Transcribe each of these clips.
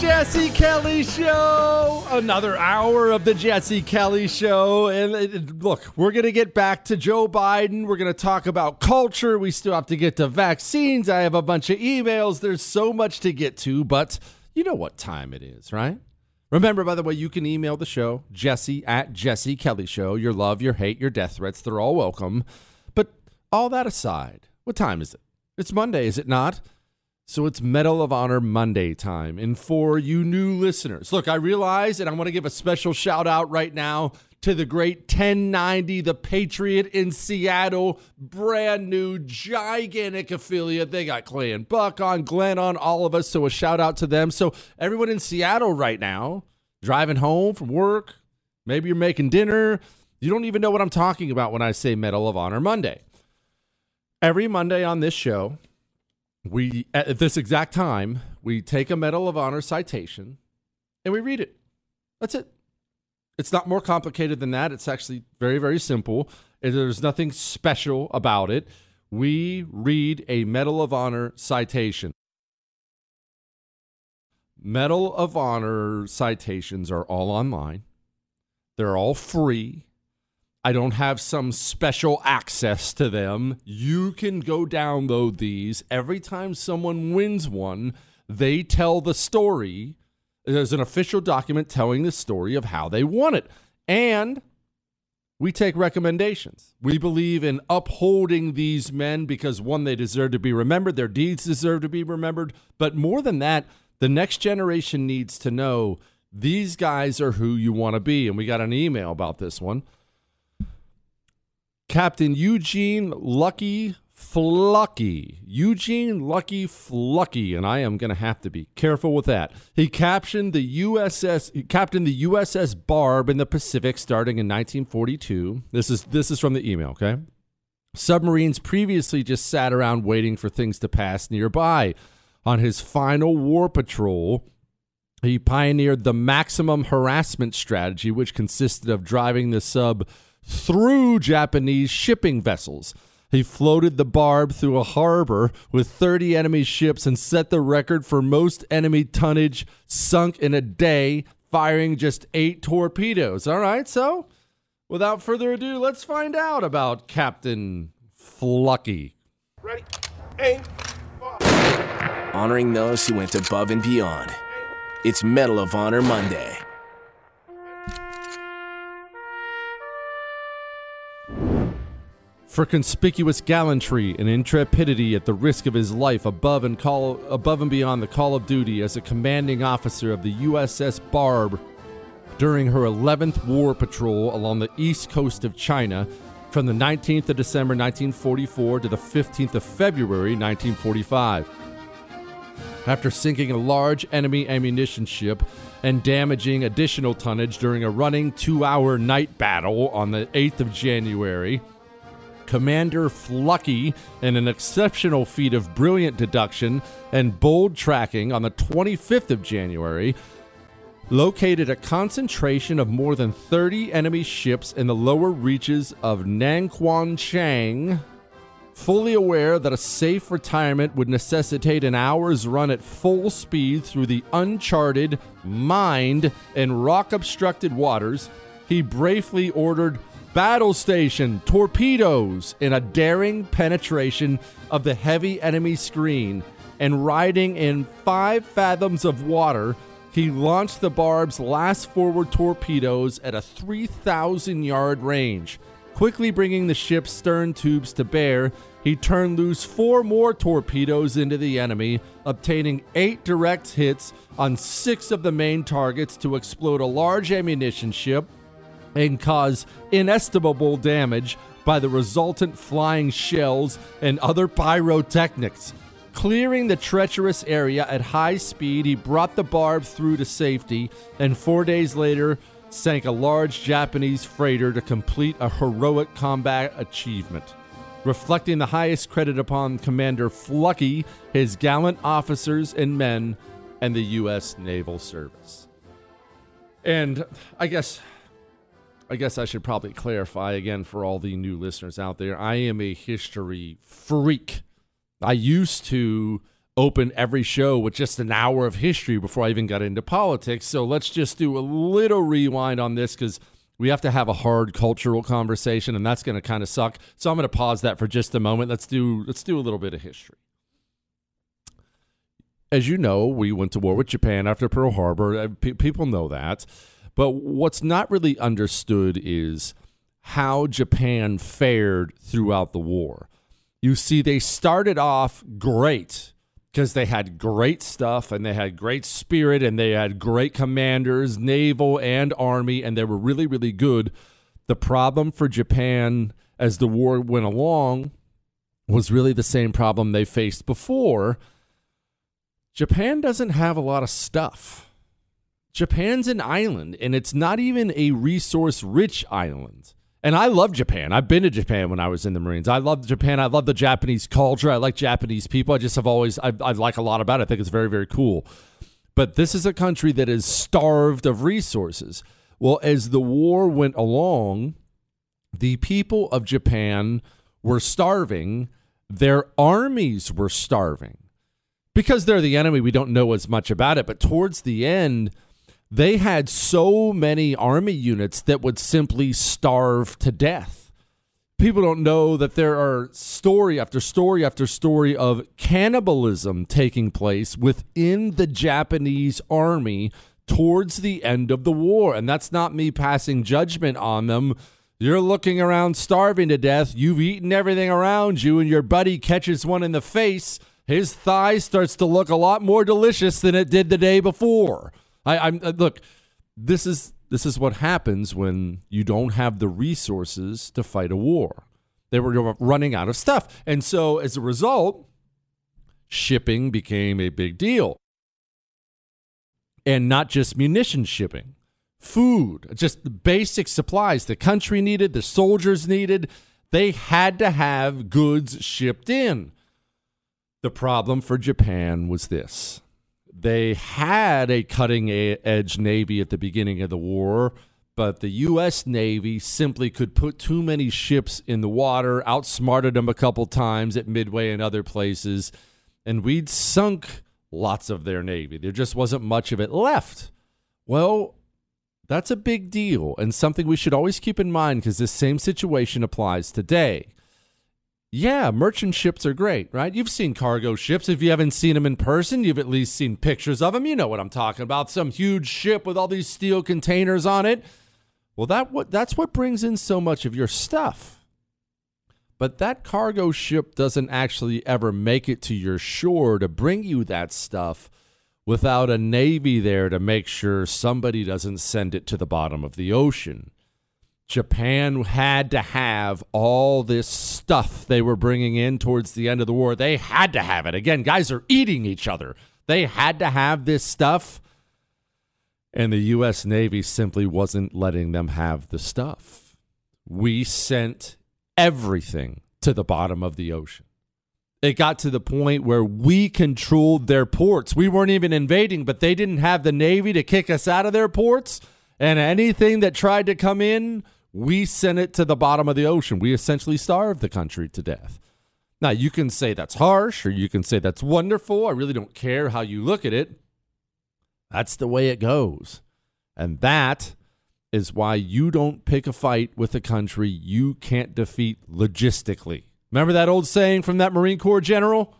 Jesse Kelly Show. Another hour of the Jesse Kelly Show. And it- look, we're going to get back to Joe Biden. We're going to talk about culture. We still have to get to vaccines. I have a bunch of emails. There's so much to get to, but you know what time it is, right? Remember, by the way, you can email the show, Jesse at Jesse Kelly Show. Your love, your hate, your death threats, they're all welcome. But all that aside, what time is it? It's Monday, is it not? So it's Medal of Honor Monday time. And for you new listeners, look, I realize, and I want to give a special shout out right now to the great 1090, the Patriot in Seattle, brand new, gigantic affiliate. They got Clay and Buck on, Glenn on, all of us. So a shout out to them. So everyone in Seattle right now, driving home from work, maybe you're making dinner. You don't even know what I'm talking about when I say Medal of Honor Monday. Every Monday on this show, we at this exact time we take a medal of honor citation and we read it. That's it. It's not more complicated than that. It's actually very very simple. There's nothing special about it. We read a medal of honor citation. Medal of honor citations are all online. They're all free I don't have some special access to them. You can go download these. Every time someone wins one, they tell the story. There's an official document telling the story of how they won it. And we take recommendations. We believe in upholding these men because, one, they deserve to be remembered, their deeds deserve to be remembered. But more than that, the next generation needs to know these guys are who you want to be. And we got an email about this one. Captain Eugene Lucky Fluckey. Eugene Lucky Fluckey, and I am going to have to be careful with that. He captained the USS captained the USS Barb in the Pacific starting in 1942. This is this is from the email, okay? Submarines previously just sat around waiting for things to pass nearby. On his final war patrol, he pioneered the maximum harassment strategy, which consisted of driving the sub through Japanese shipping vessels. He floated the barb through a harbor with 30 enemy ships and set the record for most enemy tonnage sunk in a day, firing just eight torpedoes. All right, so without further ado, let's find out about Captain Fluckey. Ready, aim, Honoring those who went above and beyond. It's Medal of Honor Monday. For conspicuous gallantry and intrepidity at the risk of his life above and call above and beyond the call of duty as a commanding officer of the USS Barb during her 11th war patrol along the east coast of China from the 19th of December 1944 to the 15th of February 1945. After sinking a large enemy ammunition ship and damaging additional tonnage during a running 2-hour night battle on the 8th of January, Commander Fluckey, in an exceptional feat of brilliant deduction and bold tracking on the 25th of January, located a concentration of more than 30 enemy ships in the lower reaches of Nankuan Chiang. Fully aware that a safe retirement would necessitate an hour's run at full speed through the uncharted, mined, and rock obstructed waters, he bravely ordered battle station torpedoes in a daring penetration of the heavy enemy screen and riding in five fathoms of water he launched the barb's last forward torpedoes at a 3,000 yard range. Quickly bringing the ship's stern tubes to bear, he turned loose four more torpedoes into the enemy, obtaining eight direct hits on six of the main targets to explode a large ammunition ship and cause inestimable damage by the resultant flying shells and other pyrotechnics. Clearing the treacherous area at high speed, he brought the barb through to safety, and four days later, sank a large Japanese freighter to complete a heroic combat achievement. Reflecting the highest credit upon Commander Fluckey, his gallant officers and men, and the U.S. Naval Service. And I guess I guess I should probably clarify again for all the new listeners out there. I am a history freak. I used to open every show with just an hour of history before I even got into politics. So let's just do a little rewind on this because we have to have a hard cultural conversation, and that's going to kind of suck. So I'm going to pause that for just a moment. Let's do let's do a little bit of history. As you know, we went to war with Japan after Pearl Harbor. Uh, P- people know that. But what's not really understood is how Japan fared throughout the war. You see, they started off great because they had great stuff and they had great spirit and they had great commanders, naval and army, and they were really, really good. The problem for Japan as the war went along was really the same problem they faced before. Japan doesn't have a lot of stuff. Japan's an island, and it's not even a resource rich island. And I love Japan. I've been to Japan when I was in the Marines. I love Japan. I love the Japanese culture. I like Japanese people. I just have always, I, I like a lot about it. I think it's very, very cool. But this is a country that is starved of resources. Well, as the war went along, the people of Japan were starving, their armies were starving. Because they're the enemy, we don't know as much about it. But towards the end, they had so many army units that would simply starve to death. People don't know that there are story after story after story of cannibalism taking place within the Japanese army towards the end of the war. And that's not me passing judgment on them. You're looking around starving to death. You've eaten everything around you, and your buddy catches one in the face. His thigh starts to look a lot more delicious than it did the day before. I, am uh, look. This is this is what happens when you don't have the resources to fight a war. They were running out of stuff, and so as a result, shipping became a big deal, and not just munition shipping, food, just basic supplies the country needed, the soldiers needed. They had to have goods shipped in. The problem for Japan was this they had a cutting edge Navy at the beginning of the war, but the U.S. Navy simply could put too many ships in the water, outsmarted them a couple times at Midway and other places, and we'd sunk lots of their Navy. There just wasn't much of it left. Well, that's a big deal and something we should always keep in mind because this same situation applies today. Yeah, merchant ships are great, right? You've seen cargo ships. If you haven't seen them in person, you've at least seen pictures of them. You know what I'm talking about. Some huge ship with all these steel containers on it. Well, that what that's what brings in so much of your stuff. But that cargo ship doesn't actually ever make it to your shore to bring you that stuff without a navy there to make sure somebody doesn't send it to the bottom of the ocean. Japan had to have all this stuff they were bringing in towards the end of the war. They had to have it. Again, guys are eating each other. They had to have this stuff. And the U.S. Navy simply wasn't letting them have the stuff. We sent everything to the bottom of the ocean. It got to the point where we controlled their ports. We weren't even invading, but they didn't have the Navy to kick us out of their ports. And anything that tried to come in we sent it to the bottom of the ocean. We essentially starved the country to death. Now, you can say that's harsh or you can say that's wonderful. I really don't care how you look at it. That's the way it goes. And that is why you don't pick a fight with a country you can't defeat logistically. Remember that old saying from that Marine Corps general?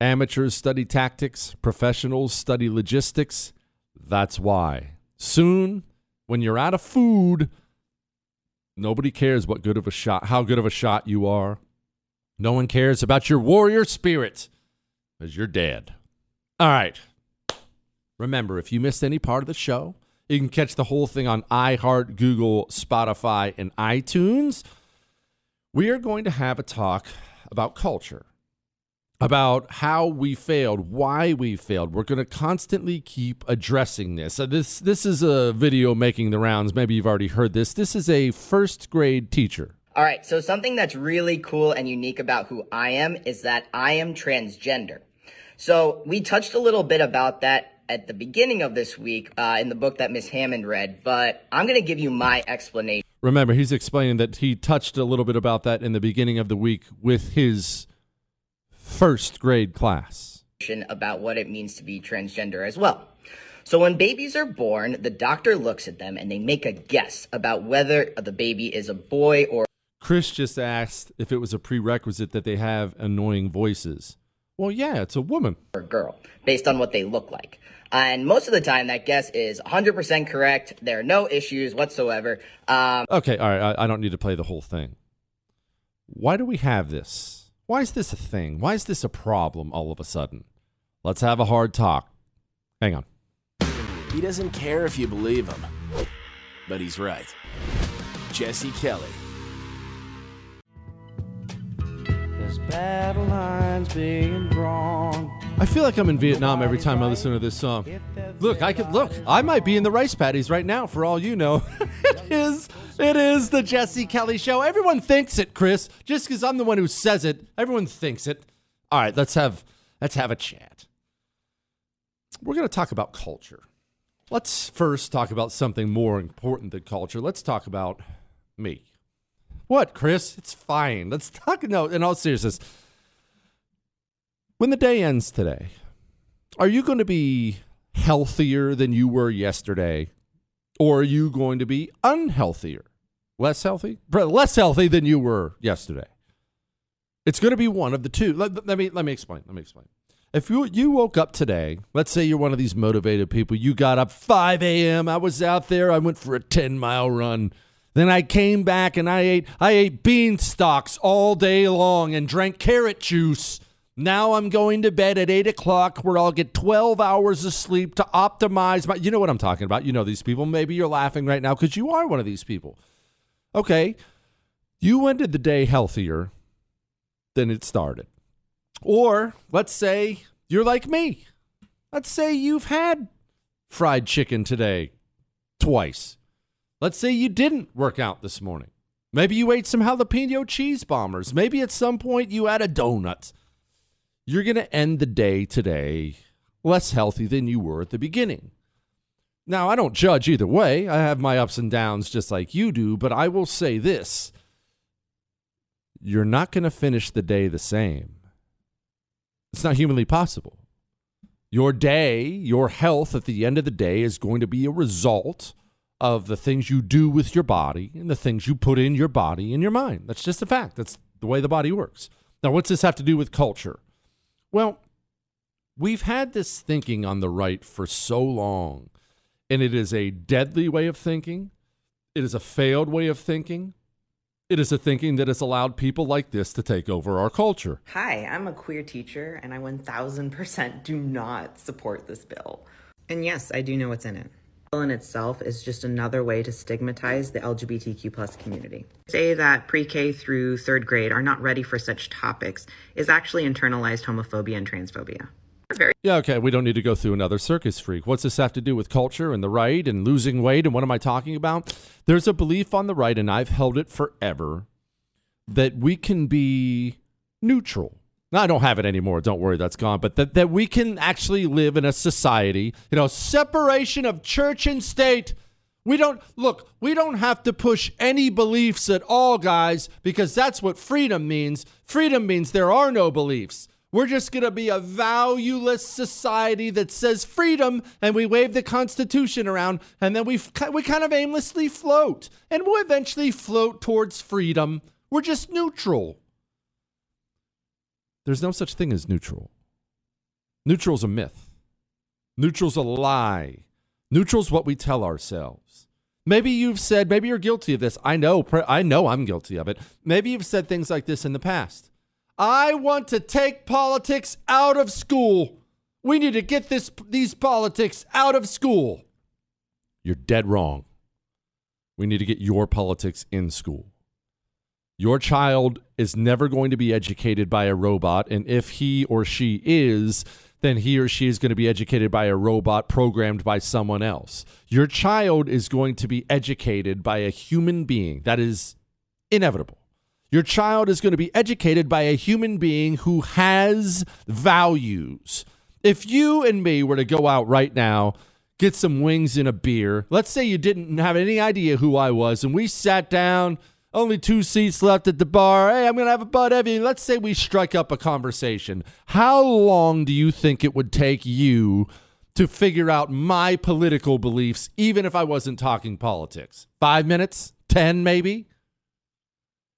Amateurs study tactics, professionals study logistics. That's why. Soon, when you're out of food, nobody cares what good of a shot, how good of a shot you are. No one cares about your warrior spirit because you're dead. All right. Remember, if you missed any part of the show, you can catch the whole thing on iHeart, Google, Spotify, and iTunes. We are going to have a talk about culture about how we failed, why we failed. We're going to constantly keep addressing this. Uh, this this is a video making the rounds. Maybe you've already heard this. This is a first grade teacher. All right, so something that's really cool and unique about who I am is that I am transgender. So we touched a little bit about that at the beginning of this week uh, in the book that Miss Hammond read, but I'm going to give you my explanation. Remember, he's explaining that he touched a little bit about that in the beginning of the week with his first grade class. About what it means to be transgender as well. So when babies are born, the doctor looks at them and they make a guess about whether the baby is a boy or. Chris just asked if it was a prerequisite that they have annoying voices. Well, yeah, it's a woman. Or girl, based on what they look like. And most of the time, that guess is 100% correct. There are no issues whatsoever. Um, okay, all right, I, I don't need to play the whole thing. Why do we have this? Why is this a thing? Why is this a problem all of a sudden? Let's have a hard talk. Hang on. He doesn't care if you believe him, but he's right. Jesse Kelly. There's battle lines being drawn. I feel like I'm in Vietnam every time I listen to this song. Look, I could look. I might be in the rice paddies right now, for all you know. it is. It is the Jesse Kelly Show. Everyone thinks it, Chris. Just because I'm the one who says it, everyone thinks it. All right, let's have let's have a chat. We're going to talk about culture. Let's first talk about something more important than culture. Let's talk about me. What, Chris? It's fine. Let's talk. No, in all seriousness, when the day ends today, are you going to be healthier than you were yesterday? Or are you going to be unhealthier? Less healthy? Less healthy than you were yesterday. It's going to be one of the two. Let, let, me let me explain. Let me explain. If you you woke up today, let's say you're one of these motivated people, you got up 5 a.m. I was out there, I went for a 10 mile run. Then I came back and I ate I ate bean stalks all day long and drank carrot juice now I'm going to bed at 8 o'clock where I'll get 12 hours of sleep to optimize my. You know what I'm talking about. You know these people. Maybe you're laughing right now because you are one of these people. Okay. You ended the day healthier than it started. Or let's say you're like me. Let's say you've had fried chicken today twice. Let's say you didn't work out this morning. Maybe you ate some jalapeno cheese bombers. Maybe at some point you had a donut. You're going to end the day today less healthy than you were at the beginning. Now, I don't judge either way. I have my ups and downs just like you do, but I will say this you're not going to finish the day the same. It's not humanly possible. Your day, your health at the end of the day is going to be a result of the things you do with your body and the things you put in your body and your mind. That's just a fact. That's the way the body works. Now, what's this have to do with culture? Well, we've had this thinking on the right for so long, and it is a deadly way of thinking. It is a failed way of thinking. It is a thinking that has allowed people like this to take over our culture. Hi, I'm a queer teacher, and I 1000% do not support this bill. And yes, I do know what's in it in itself is just another way to stigmatize the LGBTQ plus community. Say that pre-K through third grade are not ready for such topics is actually internalized homophobia and transphobia. Yeah, okay, we don't need to go through another circus freak. What's this have to do with culture and the right and losing weight and what am I talking about? There's a belief on the right, and I've held it forever, that we can be neutral I don't have it anymore. Don't worry, that's gone. But that, that we can actually live in a society, you know, separation of church and state. We don't, look, we don't have to push any beliefs at all, guys, because that's what freedom means. Freedom means there are no beliefs. We're just going to be a valueless society that says freedom, and we wave the Constitution around, and then we, we kind of aimlessly float. And we'll eventually float towards freedom. We're just neutral. There's no such thing as neutral. Neutral's a myth. Neutral's a lie. Neutral's what we tell ourselves. Maybe you've said, maybe you're guilty of this. I know, I know I'm guilty of it. Maybe you've said things like this in the past. I want to take politics out of school. We need to get this these politics out of school. You're dead wrong. We need to get your politics in school. Your child is never going to be educated by a robot. And if he or she is, then he or she is going to be educated by a robot programmed by someone else. Your child is going to be educated by a human being. That is inevitable. Your child is going to be educated by a human being who has values. If you and me were to go out right now, get some wings and a beer, let's say you didn't have any idea who I was, and we sat down only two seats left at the bar. Hey, I'm going to have a Bud Heavy. Let's say we strike up a conversation. How long do you think it would take you to figure out my political beliefs, even if I wasn't talking politics? Five minutes? Ten, maybe?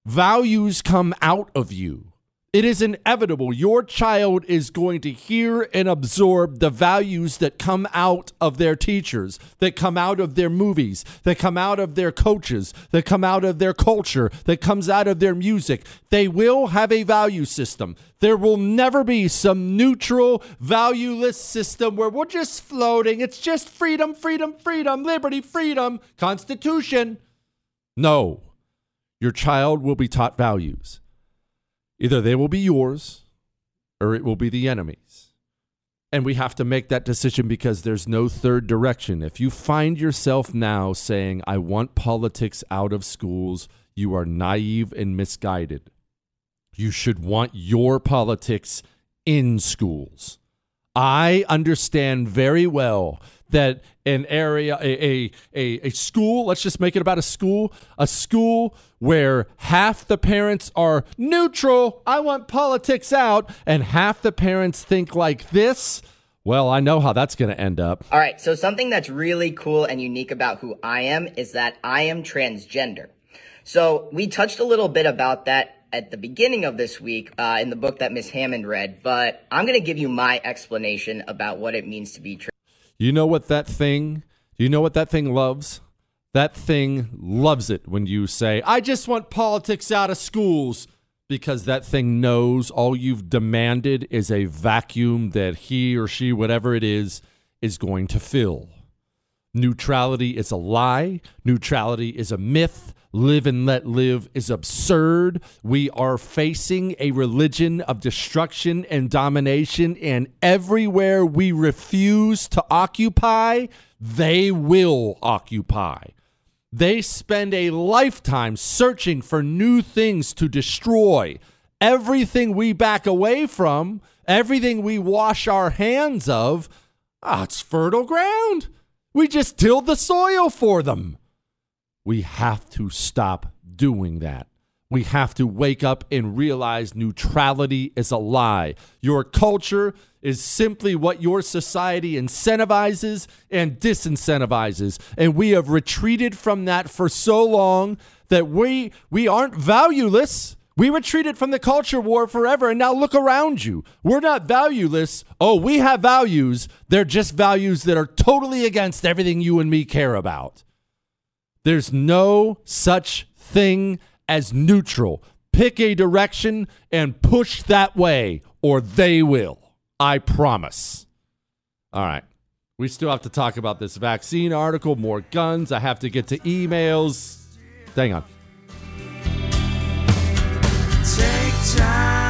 Values come out of you. It is inevitable. Your child is going to hear and absorb the values that come out of their teachers, that come out of their movies, that come out of their coaches, that come out of their culture, that comes out of their music. They will have a value system. There will never be some neutral, valueless system where we're just floating. It's just freedom, freedom, freedom, liberty, freedom, constitution. No. Your child will be taught values. Either they will be yours or it will be the enemy's. And we have to make that decision because there's no third direction. If you find yourself now saying, I want politics out of schools, you are naive and misguided. You should want your politics in schools. I understand very well that an area, a, a, a, school, let's just make it about a school, a school where half the parents are neutral, I want politics out, and half the parents think like this. Well, I know how that's going to end up. All right, so something that's really cool and unique about who I am is that I am transgender. So we touched a little bit about that at the beginning of this week uh, in the book that Miss Hammond read, but I'm going to give you my explanation about what it means to be trans. You know what that thing, you know what that thing loves? That thing loves it when you say, I just want politics out of schools because that thing knows all you've demanded is a vacuum that he or she, whatever it is, is going to fill. Neutrality is a lie. Neutrality is a myth. Live and let live is absurd. We are facing a religion of destruction and domination, and everywhere we refuse to occupy, they will occupy. They spend a lifetime searching for new things to destroy. Everything we back away from, everything we wash our hands of, ah, it's fertile ground. We just tilled the soil for them. We have to stop doing that. We have to wake up and realize neutrality is a lie. Your culture is simply what your society incentivizes and disincentivizes. And we have retreated from that for so long that we we aren't valueless. We retreated from the culture war forever and now look around you. We're not valueless. Oh, we have values. They're just values that are totally against everything you and me care about. There's no such thing as neutral. Pick a direction and push that way, or they will. I promise. All right. We still have to talk about this vaccine article, more guns. I have to get to emails. Hang on. Take time.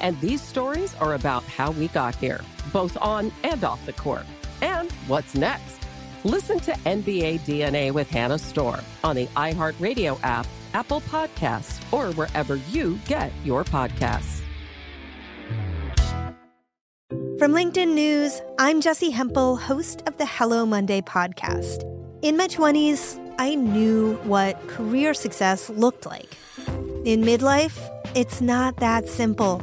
And these stories are about how we got here, both on and off the court. And what's next? Listen to NBA DNA with Hannah Storm on the iHeartRadio app, Apple Podcasts, or wherever you get your podcasts. From LinkedIn News, I'm Jessi Hempel, host of the Hello Monday podcast. In my 20s, I knew what career success looked like. In midlife, it's not that simple.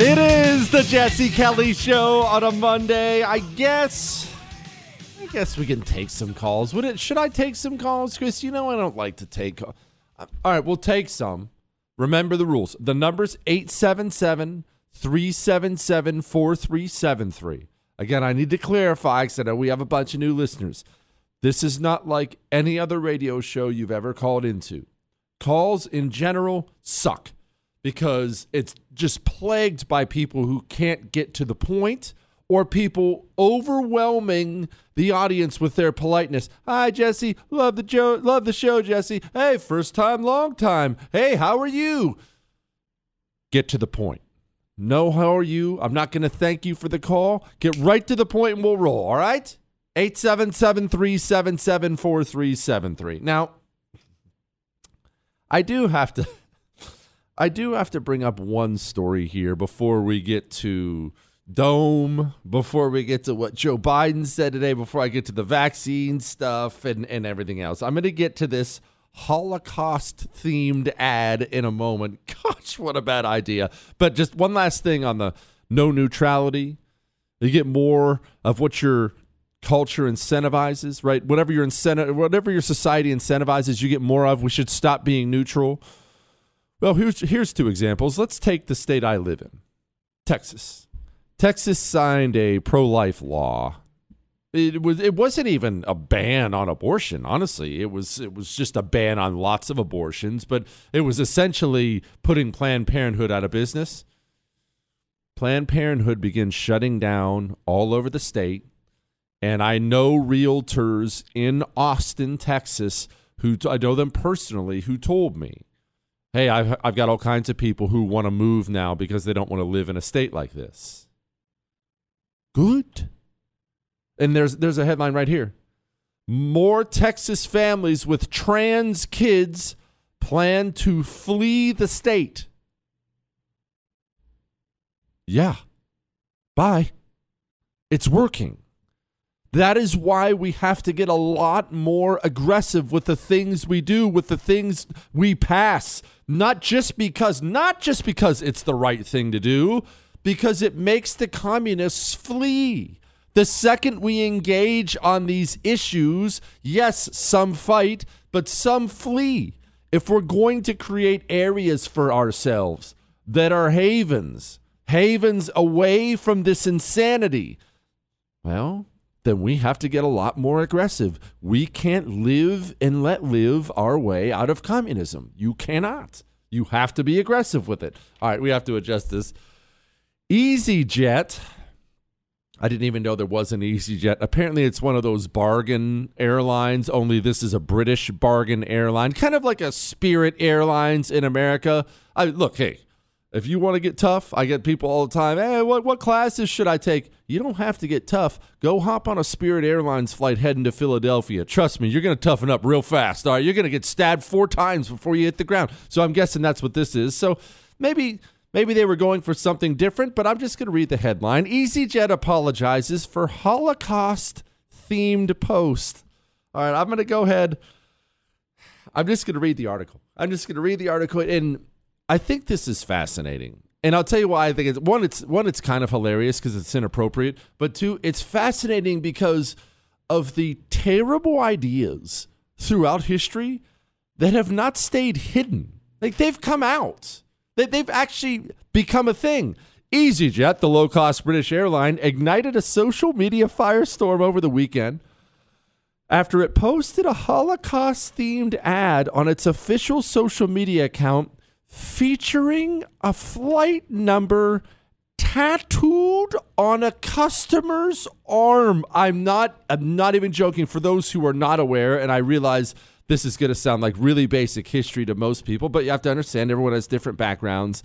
It is the Jesse Kelly Show on a Monday. I guess I guess we can take some calls. Would it? Should I take some calls, Chris? You know I don't like to take. Uh, all right, we'll take some. Remember the rules. The number's 877 377 4373. Again, I need to clarify because I know we have a bunch of new listeners. This is not like any other radio show you've ever called into. Calls in general suck because it's just plagued by people who can't get to the point or people overwhelming the audience with their politeness. Hi, Jesse. Love the jo- love the show, Jesse. Hey, first time, long time. Hey, how are you? Get to the point. No, how are you? I'm not going to thank you for the call. Get right to the point and we'll roll, all right? 877 377 4373. Now, I do have to. I do have to bring up one story here before we get to Dome, before we get to what Joe Biden said today, before I get to the vaccine stuff and, and everything else. I'm going to get to this Holocaust themed ad in a moment. Gosh, what a bad idea. But just one last thing on the no neutrality. You get more of what your culture incentivizes, right? Whatever your incentive, whatever your society incentivizes, you get more of. We should stop being neutral. Well, here's here's two examples. Let's take the state I live in, Texas. Texas signed a pro-life law. It was it wasn't even a ban on abortion, honestly. It was it was just a ban on lots of abortions, but it was essentially putting Planned Parenthood out of business. Planned Parenthood begins shutting down all over the state, and I know realtors in Austin, Texas, who I know them personally, who told me, "Hey, I've I've got all kinds of people who want to move now because they don't want to live in a state like this." good. And there's there's a headline right here. More Texas families with trans kids plan to flee the state. Yeah. Bye. It's working. That is why we have to get a lot more aggressive with the things we do, with the things we pass. Not just because not just because it's the right thing to do, because it makes the communists flee. The second we engage on these issues, yes, some fight, but some flee. If we're going to create areas for ourselves that are havens, havens away from this insanity, well, then we have to get a lot more aggressive. We can't live and let live our way out of communism. You cannot. You have to be aggressive with it. All right, we have to adjust this. EasyJet. I didn't even know there was an EasyJet. Apparently, it's one of those bargain airlines, only this is a British bargain airline, kind of like a Spirit Airlines in America. I Look, hey, if you want to get tough, I get people all the time, hey, what, what classes should I take? You don't have to get tough. Go hop on a Spirit Airlines flight heading to Philadelphia. Trust me, you're going to toughen up real fast. All right, you're going to get stabbed four times before you hit the ground. So I'm guessing that's what this is. So maybe Maybe they were going for something different, but I'm just going to read the headline. EasyJet apologizes for Holocaust themed post. All right, I'm going to go ahead. I'm just going to read the article. I'm just going to read the article and I think this is fascinating. And I'll tell you why I think it's one it's one it's kind of hilarious because it's inappropriate, but two it's fascinating because of the terrible ideas throughout history that have not stayed hidden. Like they've come out. They've actually become a thing. EasyJet, the low cost British airline, ignited a social media firestorm over the weekend after it posted a Holocaust themed ad on its official social media account featuring a flight number tattooed on a customer's arm. I'm not I'm not even joking for those who are not aware and I realize this is going to sound like really basic history to most people, but you have to understand everyone has different backgrounds.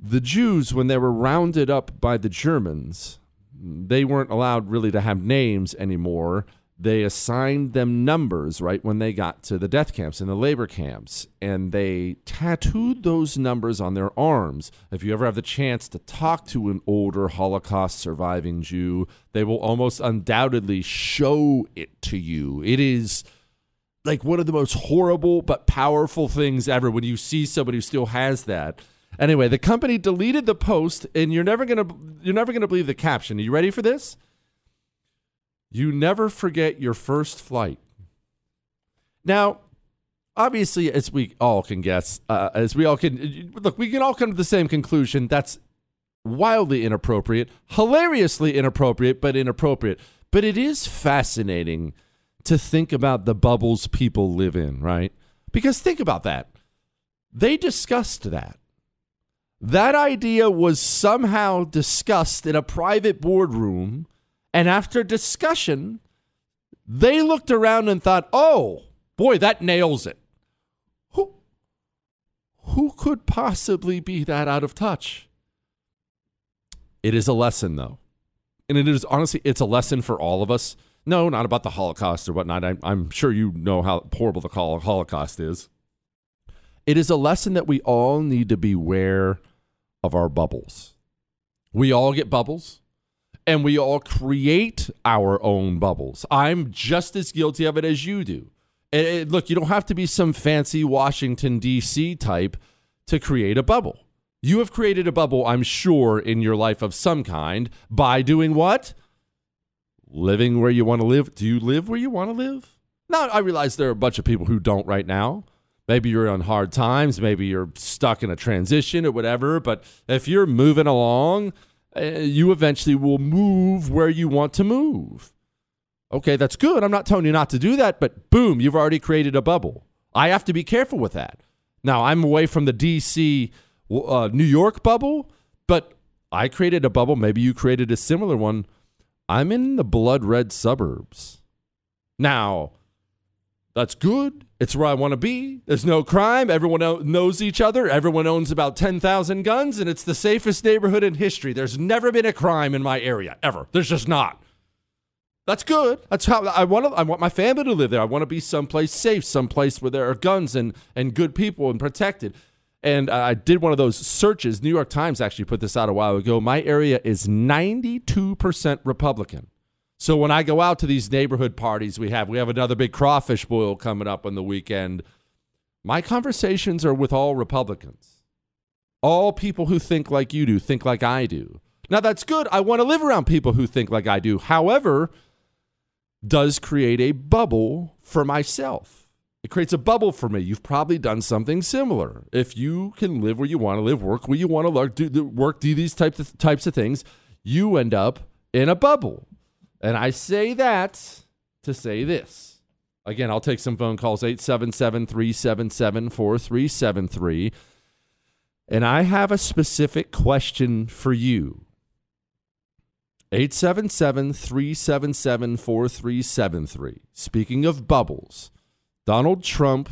The Jews, when they were rounded up by the Germans, they weren't allowed really to have names anymore. They assigned them numbers right when they got to the death camps and the labor camps, and they tattooed those numbers on their arms. If you ever have the chance to talk to an older Holocaust surviving Jew, they will almost undoubtedly show it to you. It is like one of the most horrible but powerful things ever when you see somebody who still has that. Anyway, the company deleted the post, and you're never gonna you're never gonna believe the caption. Are you ready for this? You never forget your first flight. Now, obviously, as we all can guess, uh, as we all can look, we can all come to the same conclusion. That's wildly inappropriate, hilariously inappropriate, but inappropriate. But it is fascinating to think about the bubbles people live in, right? Because think about that. They discussed that. That idea was somehow discussed in a private boardroom, and after discussion, they looked around and thought, "Oh, boy, that nails it." Who who could possibly be that out of touch? It is a lesson though. And it is honestly it's a lesson for all of us. No, not about the Holocaust or whatnot. I, I'm sure you know how horrible the Holocaust is. It is a lesson that we all need to beware of our bubbles. We all get bubbles and we all create our own bubbles. I'm just as guilty of it as you do. And, and look, you don't have to be some fancy Washington, D.C. type to create a bubble. You have created a bubble, I'm sure, in your life of some kind by doing what? Living where you want to live. Do you live where you want to live? Now, I realize there are a bunch of people who don't right now. Maybe you're on hard times. Maybe you're stuck in a transition or whatever. But if you're moving along, uh, you eventually will move where you want to move. Okay, that's good. I'm not telling you not to do that, but boom, you've already created a bubble. I have to be careful with that. Now, I'm away from the DC, uh, New York bubble, but I created a bubble. Maybe you created a similar one. I'm in the blood red suburbs. Now, that's good. It's where I want to be. There's no crime. Everyone knows each other. Everyone owns about 10,000 guns, and it's the safest neighborhood in history. There's never been a crime in my area, ever. There's just not. That's good. That's how I want. To, I want my family to live there. I want to be someplace safe, someplace where there are guns and and good people and protected. And I did one of those searches. New York Times actually put this out a while ago. My area is 92% Republican. So when I go out to these neighborhood parties we have, we have another big crawfish boil coming up on the weekend. My conversations are with all Republicans. All people who think like you do, think like I do. Now that's good. I want to live around people who think like I do. However, does create a bubble for myself. It creates a bubble for me. You've probably done something similar. If you can live where you want to live, work where you want to work, do, work, do these types of, types of things, you end up in a bubble. And I say that to say this. Again, I'll take some phone calls 877 377 4373. And I have a specific question for you. 877 377 4373. Speaking of bubbles, Donald Trump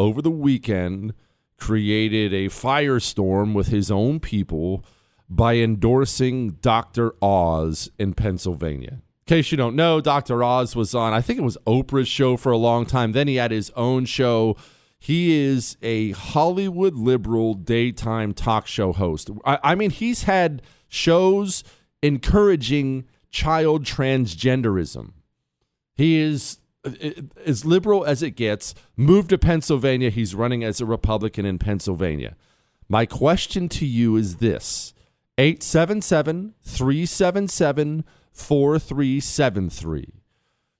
over the weekend created a firestorm with his own people by endorsing Dr. Oz in Pennsylvania case you don't know, Dr. Oz was on, I think it was Oprah's show for a long time. Then he had his own show. He is a Hollywood liberal daytime talk show host. I, I mean, he's had shows encouraging child transgenderism. He is as liberal as it gets. Moved to Pennsylvania. He's running as a Republican in Pennsylvania. My question to you is this 877 377 4373.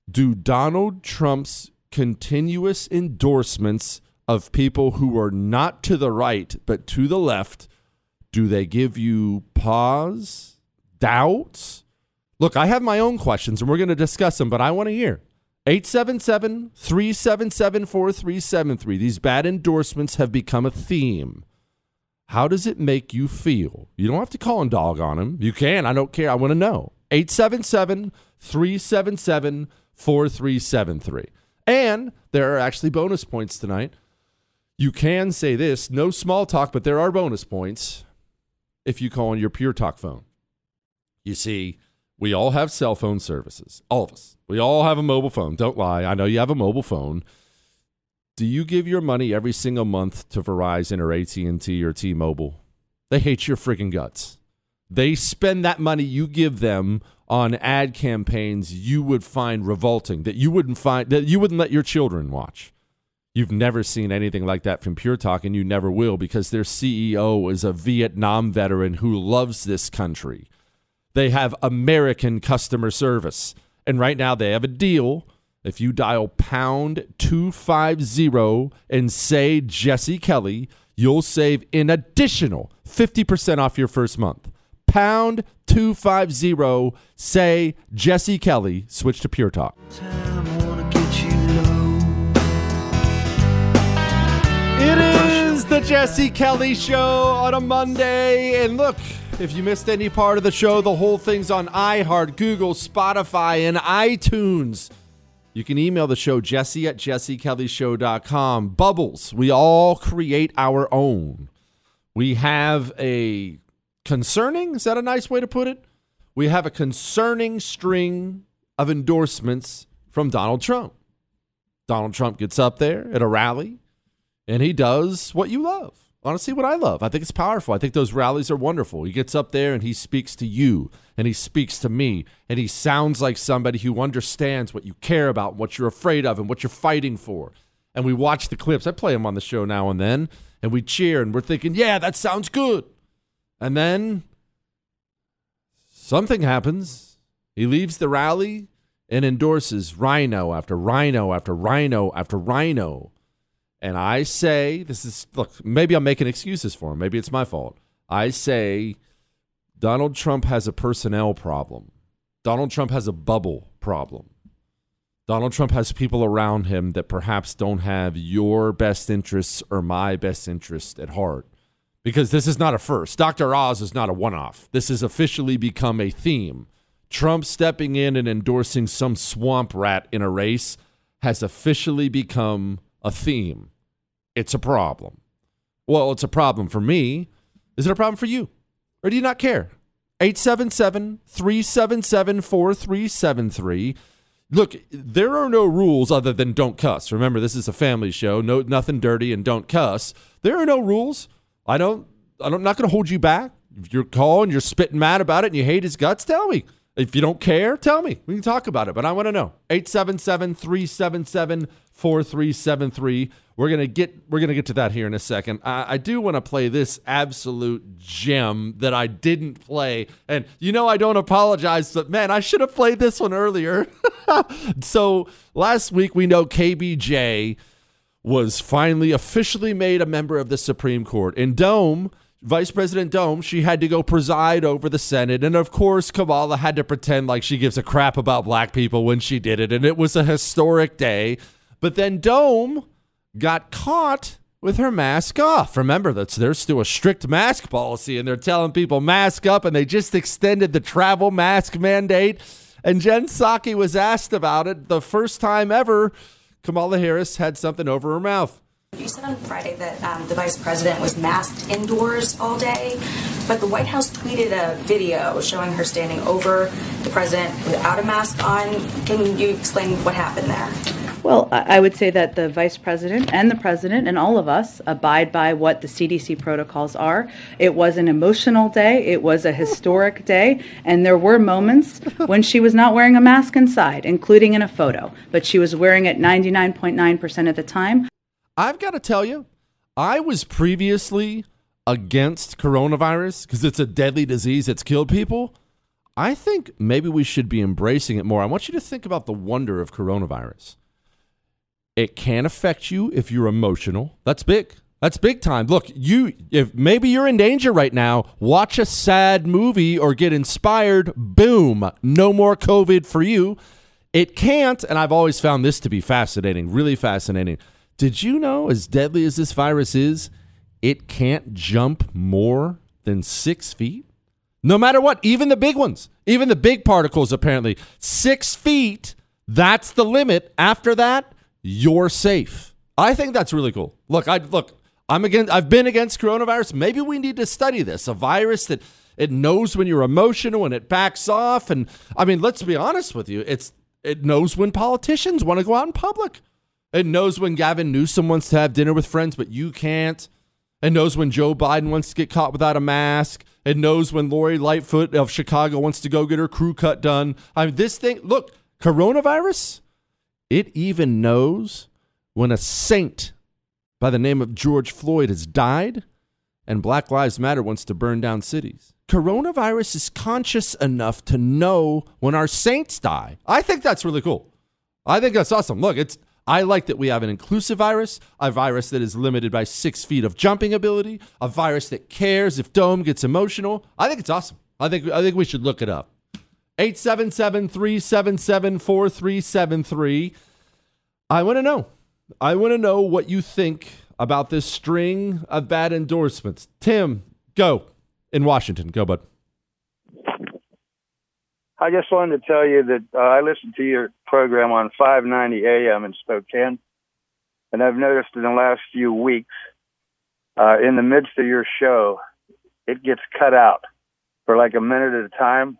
Do Donald Trump's continuous endorsements of people who are not to the right but to the left do they give you pause, doubts? Look, I have my own questions and we're going to discuss them, but I want to hear. 877 377 4373. These bad endorsements have become a theme. How does it make you feel? You don't have to call and dog on him. You can. I don't care. I want to know. 877 377 4373. And there are actually bonus points tonight. You can say this no small talk, but there are bonus points if you call on your Pure Talk phone. You see, we all have cell phone services, all of us. We all have a mobile phone. Don't lie. I know you have a mobile phone. Do you give your money every single month to Verizon or AT&T or T-Mobile? They hate your freaking guts. They spend that money you give them on ad campaigns you would find revolting that you wouldn't find that you wouldn't let your children watch. You've never seen anything like that from Pure Talk, and you never will because their CEO is a Vietnam veteran who loves this country. They have American customer service. And right now they have a deal. If you dial pound 250 and say Jesse Kelly, you'll save an additional 50% off your first month. Pound 250, say Jesse Kelly, switch to Pure Talk. It is the Jesse Kelly Show on a Monday. And look, if you missed any part of the show, the whole thing's on iHeart, Google, Spotify, and iTunes. You can email the show, jesse at jessekellyshow.com. Bubbles, we all create our own. We have a concerning, is that a nice way to put it? We have a concerning string of endorsements from Donald Trump. Donald Trump gets up there at a rally and he does what you love. Honestly, what I love. I think it's powerful. I think those rallies are wonderful. He gets up there and he speaks to you and he speaks to me and he sounds like somebody who understands what you care about, what you're afraid of, and what you're fighting for. And we watch the clips. I play them on the show now and then and we cheer and we're thinking, yeah, that sounds good. And then something happens. He leaves the rally and endorses RINO after RINO after RINO after RINO. And I say, this is, look, maybe I'm making excuses for him. Maybe it's my fault. I say Donald Trump has a personnel problem. Donald Trump has a bubble problem. Donald Trump has people around him that perhaps don't have your best interests or my best interest at heart. Because this is not a first. Dr. Oz is not a one off. This has officially become a theme. Trump stepping in and endorsing some swamp rat in a race has officially become a theme. It's a problem. Well, it's a problem for me. Is it a problem for you? Or do you not care? 877 377 4373. Look, there are no rules other than don't cuss. Remember, this is a family show. No, nothing dirty and don't cuss. There are no rules. I don't. I'm not going to hold you back. If you're calling, you're spitting mad about it, and you hate his guts, tell me. If you don't care, tell me. We can talk about it. But I want to know. 877 377 4373. We're gonna get we're gonna get to that here in a second. I, I do want to play this absolute gem that I didn't play, and you know I don't apologize, but man, I should have played this one earlier. so last week we know KBJ was finally officially made a member of the Supreme Court. In Dome, Vice President Dome, she had to go preside over the Senate. And of course, Kamala had to pretend like she gives a crap about black people when she did it. And it was a historic day. But then Dome got caught with her mask off. Remember, that's there's still a strict mask policy, and they're telling people mask up, and they just extended the travel mask mandate. And Jen Psaki was asked about it the first time ever. Kamala Harris had something over her mouth. You said on Friday that um, the vice president was masked indoors all day, but the White House tweeted a video showing her standing over the president without a mask on. Can you explain what happened there? Well, I would say that the vice president and the president and all of us abide by what the CDC protocols are. It was an emotional day, it was a historic day, and there were moments when she was not wearing a mask inside, including in a photo, but she was wearing it 99.9% of the time. I've got to tell you, I was previously against coronavirus because it's a deadly disease that's killed people. I think maybe we should be embracing it more. I want you to think about the wonder of coronavirus. It can affect you if you're emotional. That's big. That's big time. Look, you if maybe you're in danger right now, watch a sad movie or get inspired, boom, no more COVID for you. It can't, and I've always found this to be fascinating, really fascinating. Did you know as deadly as this virus is, it can't jump more than 6 feet? No matter what, even the big ones, even the big particles apparently, 6 feet, that's the limit. After that, you're safe. I think that's really cool. Look, I look, I'm against I've been against coronavirus. Maybe we need to study this. A virus that it knows when you're emotional and it backs off and I mean, let's be honest with you. It's it knows when politicians want to go out in public. It knows when Gavin Newsom wants to have dinner with friends but you can't. It knows when Joe Biden wants to get caught without a mask. It knows when Lori Lightfoot of Chicago wants to go get her crew cut done. I mean, this thing, look, coronavirus, it even knows when a saint by the name of George Floyd has died and Black Lives Matter wants to burn down cities. Coronavirus is conscious enough to know when our saints die. I think that's really cool. I think that's awesome. Look, it's I like that we have an inclusive virus, a virus that is limited by six feet of jumping ability, a virus that cares if Dome gets emotional. I think it's awesome. I think I think we should look it up. 877-377-4373. I want to know. I want to know what you think about this string of bad endorsements. Tim, go in Washington. Go, bud. I just wanted to tell you that uh, I listened to your program on 590 AM in Spokane, and I've noticed in the last few weeks, uh, in the midst of your show, it gets cut out for like a minute at a time.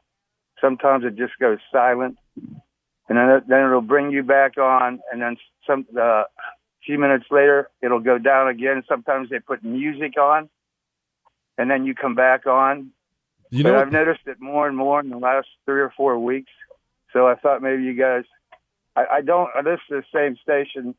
Sometimes it just goes silent, and then it, then it'll bring you back on, and then some uh, a few minutes later it'll go down again. Sometimes they put music on, and then you come back on, You but know, I've noticed it more and more in the last three or four weeks. So I thought maybe you guys, I, I don't, I listen to the same station,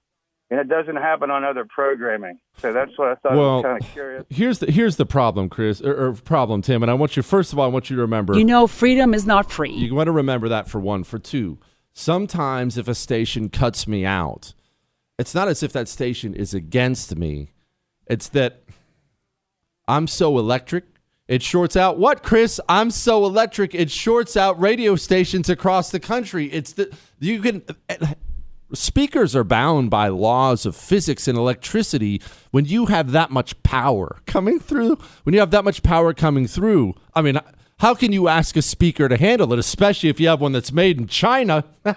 and it doesn't happen on other programming. So that's what I thought. I well, was kind of curious. here's the here's the problem, Chris, or, or problem, Tim. And I want you first of all, I want you to remember. You know, freedom is not free. You want to remember that for one. For two, sometimes if a station cuts me out, it's not as if that station is against me. It's that I'm so electric. It shorts out what, Chris? I'm so electric. It shorts out radio stations across the country. It's the you can speakers are bound by laws of physics and electricity when you have that much power coming through when you have that much power coming through i mean how can you ask a speaker to handle it especially if you have one that's made in china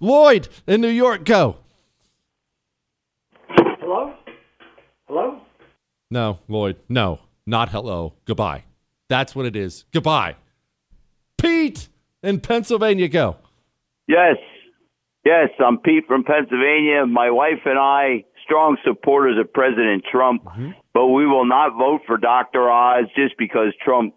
lloyd in new york go Hello? Hello? no lloyd no not hello goodbye that's what it is goodbye pete in pennsylvania go Yes. Yes, I'm Pete from Pennsylvania. My wife and I, strong supporters of President Trump, mm-hmm. but we will not vote for Dr. Oz just because Trump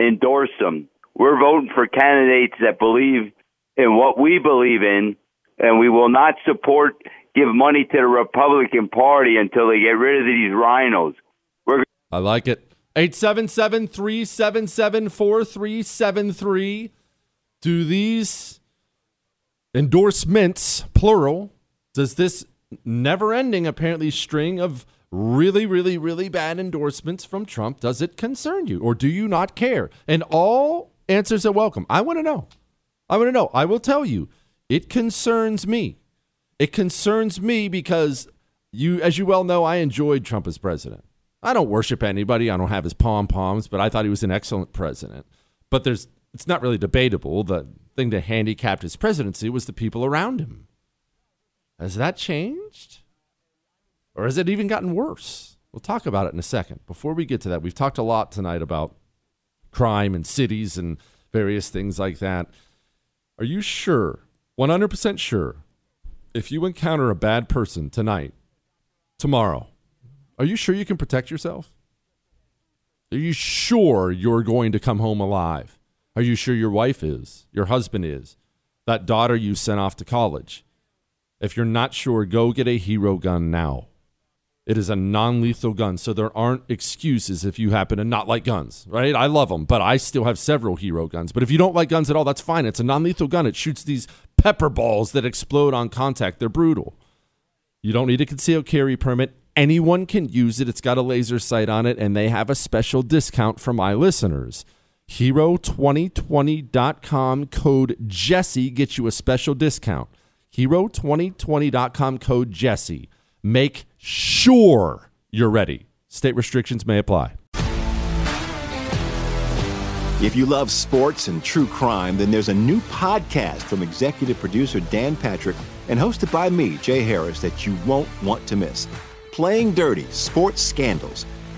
endorsed him. We're voting for candidates that believe in what we believe in, and we will not support, give money to the Republican Party until they get rid of these RINOs. We're I like it. 877 377 4373. Do these endorsements, plural, does this never ending, apparently, string of really, really, really bad endorsements from Trump, does it concern you or do you not care? And all answers are welcome. I want to know. I want to know. I will tell you, it concerns me. It concerns me because you, as you well know, I enjoyed Trump as president. I don't worship anybody. I don't have his pom poms, but I thought he was an excellent president. But there's, it's not really debatable. The thing that handicapped his presidency was the people around him. Has that changed? Or has it even gotten worse? We'll talk about it in a second. Before we get to that, we've talked a lot tonight about crime and cities and various things like that. Are you sure, 100% sure, if you encounter a bad person tonight, tomorrow, are you sure you can protect yourself? Are you sure you're going to come home alive? Are you sure your wife is? Your husband is? That daughter you sent off to college? If you're not sure, go get a hero gun now. It is a non lethal gun, so there aren't excuses if you happen to not like guns, right? I love them, but I still have several hero guns. But if you don't like guns at all, that's fine. It's a non lethal gun. It shoots these pepper balls that explode on contact. They're brutal. You don't need a concealed carry permit. Anyone can use it. It's got a laser sight on it, and they have a special discount for my listeners. Hero2020.com code Jesse gets you a special discount. Hero2020.com code Jesse. Make sure you're ready. State restrictions may apply. If you love sports and true crime, then there's a new podcast from executive producer Dan Patrick and hosted by me, Jay Harris, that you won't want to miss. Playing Dirty Sports Scandals.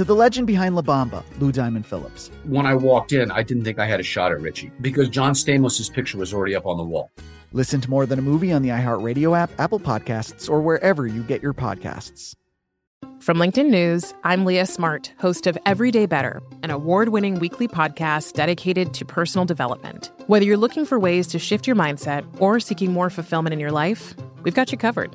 To the legend behind La Bamba, Lou Diamond Phillips. When I walked in, I didn't think I had a shot at Richie because John Stamos' picture was already up on the wall. Listen to More Than a Movie on the iHeartRadio app, Apple Podcasts, or wherever you get your podcasts. From LinkedIn News, I'm Leah Smart, host of Everyday Better, an award winning weekly podcast dedicated to personal development. Whether you're looking for ways to shift your mindset or seeking more fulfillment in your life, we've got you covered.